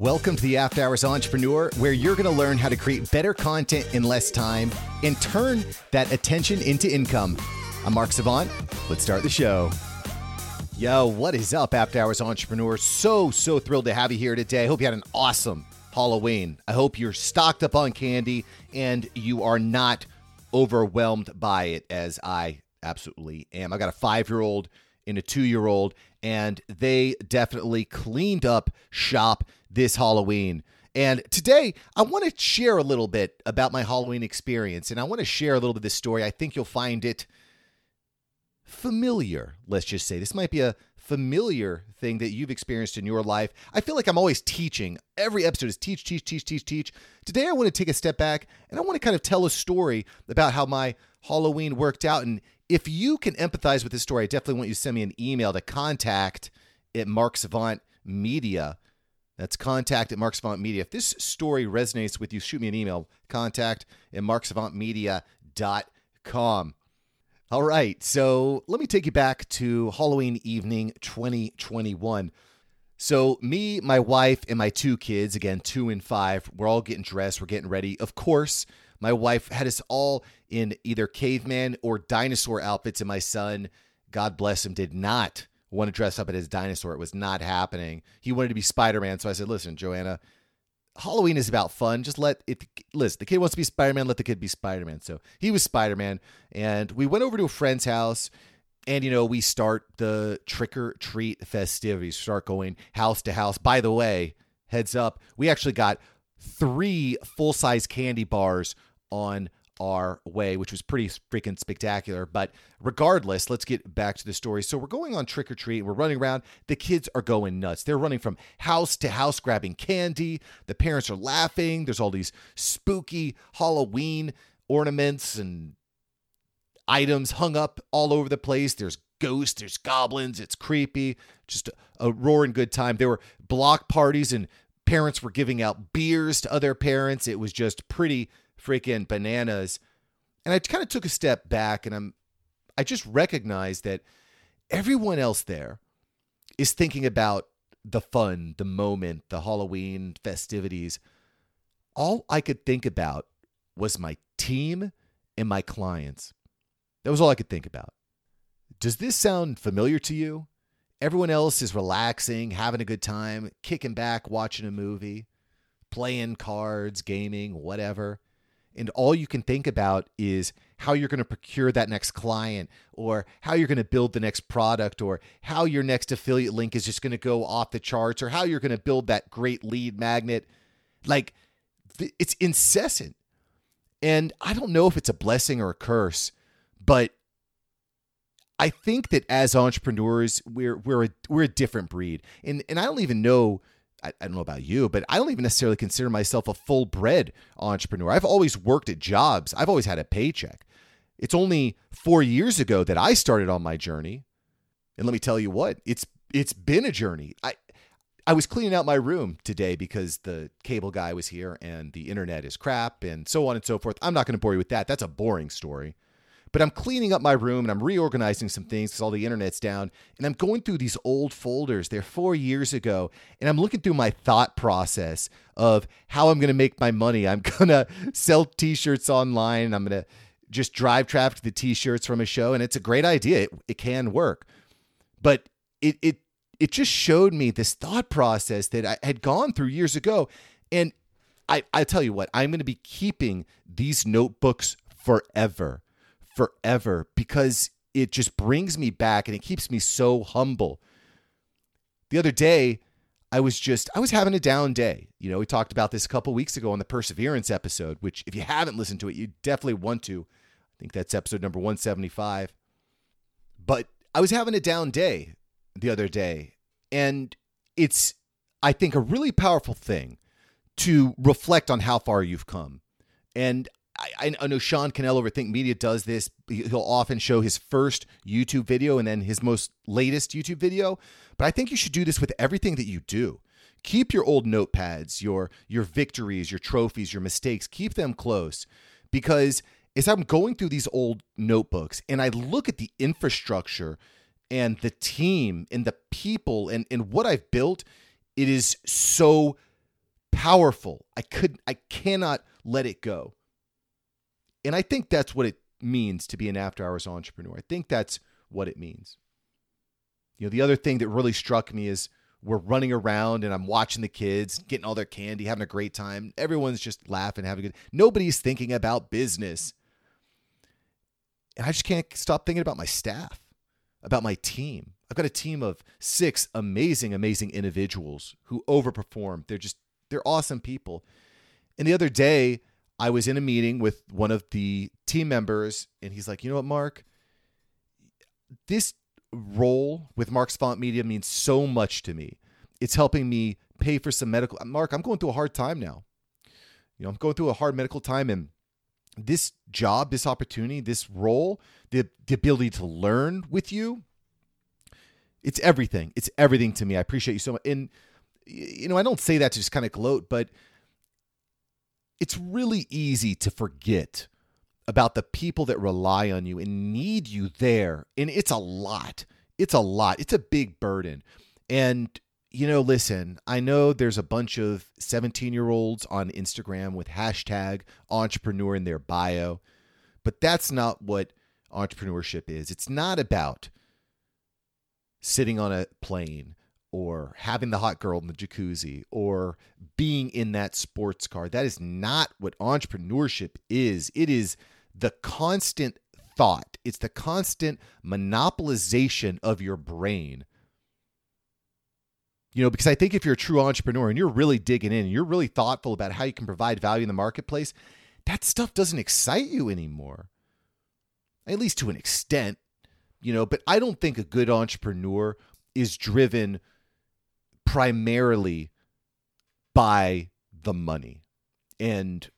Welcome to the After Hours Entrepreneur, where you're going to learn how to create better content in less time and turn that attention into income. I'm Mark Savant. Let's start the show. Yo, what is up, After Hours Entrepreneur? So, so thrilled to have you here today. I hope you had an awesome Halloween. I hope you're stocked up on candy and you are not overwhelmed by it as I absolutely am. I got a five year old and a two year old, and they definitely cleaned up shop this Halloween. And today, I want to share a little bit about my Halloween experience, and I want to share a little bit of this story. I think you'll find it familiar, let's just say. This might be a familiar thing that you've experienced in your life. I feel like I'm always teaching. Every episode is teach, teach, teach, teach, teach. Today, I want to take a step back and I want to kind of tell a story about how my Halloween worked out. And if you can empathize with this story, I definitely want you to send me an email to contact at Mark Savant Media that's contact at Mark Savant Media. If this story resonates with you, shoot me an email. Contact at marksavantmedia.com. All right, so let me take you back to Halloween evening 2021. So, me, my wife, and my two kids, again, two and five, we're all getting dressed, we're getting ready. Of course, my wife had us all in either caveman or dinosaur outfits, and my son, God bless him, did not want to dress up as a dinosaur. It was not happening. He wanted to be Spider Man. So I said, listen, Joanna, Halloween is about fun. Just let it, listen, the kid wants to be Spider Man, let the kid be Spider Man. So he was Spider Man. And we went over to a friend's house. And, you know, we start the trick or treat festivities, start going house to house. By the way, heads up, we actually got three full size candy bars on our way, which was pretty freaking spectacular. But regardless, let's get back to the story. So we're going on trick or treat. We're running around. The kids are going nuts. They're running from house to house grabbing candy. The parents are laughing. There's all these spooky Halloween ornaments and items hung up all over the place. There's ghosts, there's goblins. It's creepy. Just a, a roaring good time. There were block parties and parents were giving out beers to other parents. It was just pretty freaking bananas. And I kind of took a step back and I'm I just recognized that everyone else there is thinking about the fun, the moment, the Halloween festivities. All I could think about was my team and my clients. That was all I could think about. Does this sound familiar to you? Everyone else is relaxing, having a good time, kicking back, watching a movie, playing cards, gaming, whatever and all you can think about is how you're going to procure that next client or how you're going to build the next product or how your next affiliate link is just going to go off the charts or how you're going to build that great lead magnet. Like it's incessant. And i don't know if it's a blessing or a curse but i think that as entrepreneurs we're we're a, we're a different breed. And and i don't even know I, I don't know about you, but I don't even necessarily consider myself a full bred entrepreneur. I've always worked at jobs, I've always had a paycheck. It's only four years ago that I started on my journey. And let me tell you what, it's it's been a journey. I I was cleaning out my room today because the cable guy was here and the internet is crap and so on and so forth. I'm not going to bore you with that. That's a boring story. But I'm cleaning up my room and I'm reorganizing some things because all the internet's down. And I'm going through these old folders. They're four years ago. And I'm looking through my thought process of how I'm going to make my money. I'm going to sell t shirts online. I'm going to just drive traffic to the t shirts from a show. And it's a great idea. It, it can work. But it, it, it just showed me this thought process that I had gone through years ago. And I, I tell you what, I'm going to be keeping these notebooks forever forever because it just brings me back and it keeps me so humble. The other day, I was just I was having a down day. You know, we talked about this a couple weeks ago on the perseverance episode, which if you haven't listened to it, you definitely want to. I think that's episode number 175. But I was having a down day the other day, and it's I think a really powerful thing to reflect on how far you've come. And I, I know Sean Cannell over Think Media does this. He'll often show his first YouTube video and then his most latest YouTube video. But I think you should do this with everything that you do. Keep your old notepads, your your victories, your trophies, your mistakes. Keep them close, because as I'm going through these old notebooks and I look at the infrastructure and the team and the people and and what I've built, it is so powerful. I could I cannot let it go. And I think that's what it means to be an after hours entrepreneur. I think that's what it means. You know, the other thing that really struck me is we're running around and I'm watching the kids getting all their candy, having a great time. Everyone's just laughing, having a good. Nobody's thinking about business. And I just can't stop thinking about my staff, about my team. I've got a team of six amazing, amazing individuals who overperform. They're just, they're awesome people. And the other day, I was in a meeting with one of the team members, and he's like, you know what, Mark? This role with Mark Savant Media means so much to me. It's helping me pay for some medical. Mark, I'm going through a hard time now. You know, I'm going through a hard medical time, and this job, this opportunity, this role, the, the ability to learn with you, it's everything. It's everything to me. I appreciate you so much. And, you know, I don't say that to just kind of gloat, but it's really easy to forget about the people that rely on you and need you there. And it's a lot. It's a lot. It's a big burden. And, you know, listen, I know there's a bunch of 17 year olds on Instagram with hashtag entrepreneur in their bio, but that's not what entrepreneurship is. It's not about sitting on a plane or having the hot girl in the jacuzzi or being in that sports car. That is not what entrepreneurship is. It is the constant thought, it's the constant monopolization of your brain. You know, because I think if you're a true entrepreneur and you're really digging in and you're really thoughtful about how you can provide value in the marketplace, that stuff doesn't excite you anymore. At least to an extent, you know, but I don't think a good entrepreneur is driven primarily by the money. And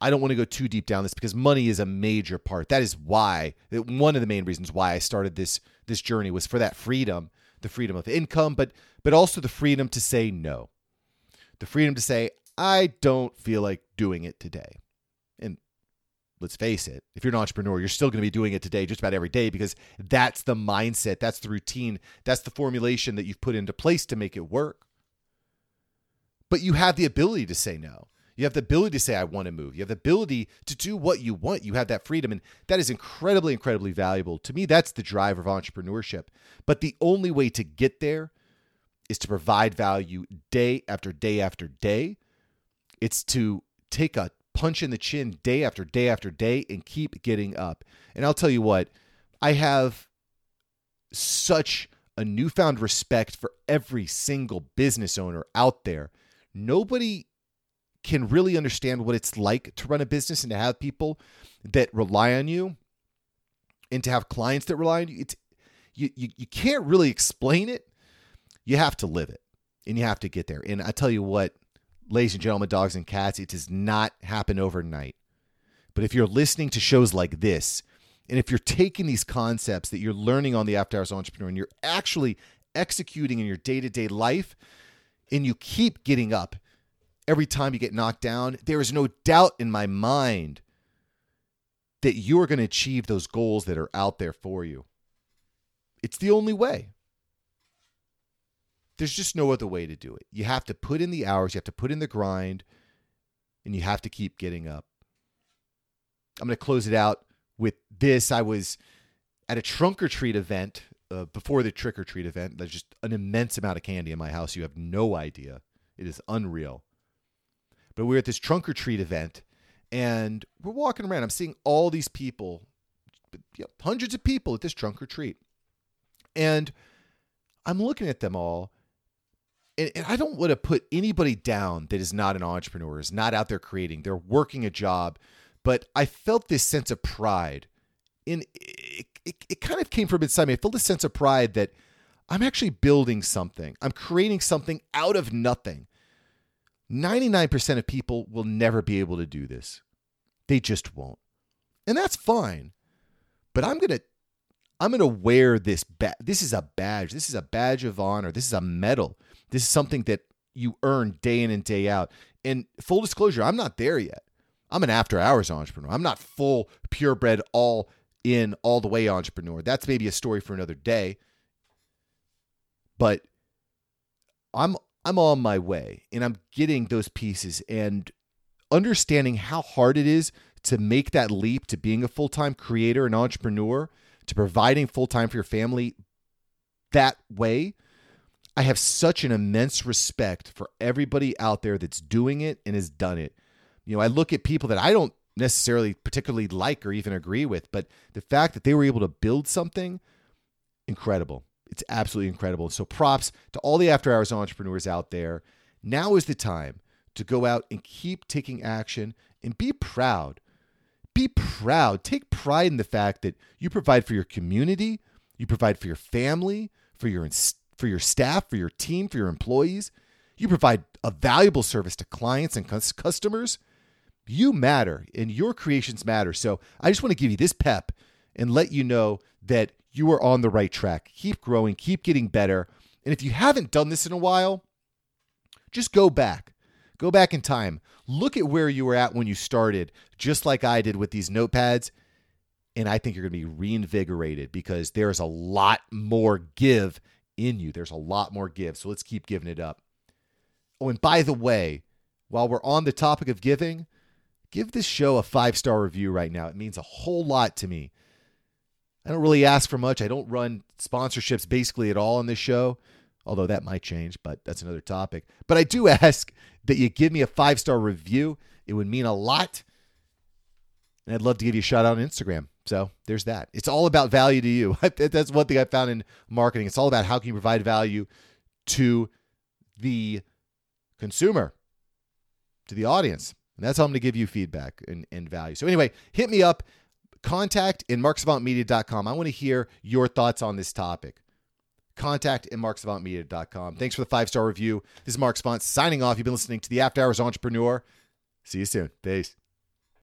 I don't want to go too deep down this because money is a major part. That is why one of the main reasons why I started this this journey was for that freedom, the freedom of income, but but also the freedom to say no. The freedom to say I don't feel like doing it today. And let's face it, if you're an entrepreneur, you're still going to be doing it today just about every day because that's the mindset, that's the routine, that's the formulation that you've put into place to make it work. But you have the ability to say no. You have the ability to say, I want to move. You have the ability to do what you want. You have that freedom. And that is incredibly, incredibly valuable. To me, that's the driver of entrepreneurship. But the only way to get there is to provide value day after day after day. It's to take a punch in the chin day after day after day and keep getting up. And I'll tell you what, I have such a newfound respect for every single business owner out there. Nobody can really understand what it's like to run a business and to have people that rely on you and to have clients that rely on you. It's you, you, you can't really explain it. You have to live it and you have to get there. And I tell you what, ladies and gentlemen, dogs and cats, it does not happen overnight. But if you're listening to shows like this, and if you're taking these concepts that you're learning on the After Hours Entrepreneur and you're actually executing in your day to day life, and you keep getting up every time you get knocked down, there is no doubt in my mind that you are going to achieve those goals that are out there for you. It's the only way. There's just no other way to do it. You have to put in the hours, you have to put in the grind, and you have to keep getting up. I'm going to close it out with this. I was at a trunk or treat event uh, before the trick or treat event. There's just an immense amount of candy in my house. You have no idea. It is unreal. But we were at this trunk or treat event and we're walking around. I'm seeing all these people, hundreds of people at this trunk or treat. And I'm looking at them all. And, and I don't want to put anybody down that is not an entrepreneur, is not out there creating. They're working a job. But I felt this sense of pride. In it, it, it kind of came from inside me. I felt this sense of pride that I'm actually building something. I'm creating something out of nothing. 99% of people will never be able to do this. They just won't. And that's fine. But I'm going to I'm going to wear this ba- this is a badge. This is a badge of honor. This is a medal. This is something that you earn day in and day out. And full disclosure, I'm not there yet. I'm an after hours entrepreneur. I'm not full purebred all in all the way entrepreneur. That's maybe a story for another day. But I'm I'm on my way and I'm getting those pieces and understanding how hard it is to make that leap to being a full time creator and entrepreneur, to providing full time for your family that way. I have such an immense respect for everybody out there that's doing it and has done it. You know, I look at people that I don't necessarily particularly like or even agree with, but the fact that they were able to build something incredible. It's absolutely incredible. So props to all the after hours entrepreneurs out there. Now is the time to go out and keep taking action and be proud. Be proud. Take pride in the fact that you provide for your community, you provide for your family, for your for your staff, for your team, for your employees. You provide a valuable service to clients and customers. You matter and your creations matter. So I just want to give you this pep and let you know that you are on the right track. Keep growing, keep getting better. And if you haven't done this in a while, just go back. Go back in time. Look at where you were at when you started, just like I did with these notepads. And I think you're going to be reinvigorated because there's a lot more give in you. There's a lot more give. So let's keep giving it up. Oh, and by the way, while we're on the topic of giving, give this show a five star review right now. It means a whole lot to me. I don't really ask for much. I don't run sponsorships basically at all on this show, although that might change, but that's another topic. But I do ask that you give me a five star review. It would mean a lot. And I'd love to give you a shout out on Instagram. So there's that. It's all about value to you. That's one thing I found in marketing. It's all about how can you provide value to the consumer, to the audience. And that's how I'm going to give you feedback and, and value. So anyway, hit me up contact in marksavantmedia.com. I want to hear your thoughts on this topic. Contact in marksavantmedia.com. Thanks for the five star review. This is Mark Savant signing off. You've been listening to the After Hours Entrepreneur. See you soon. Peace.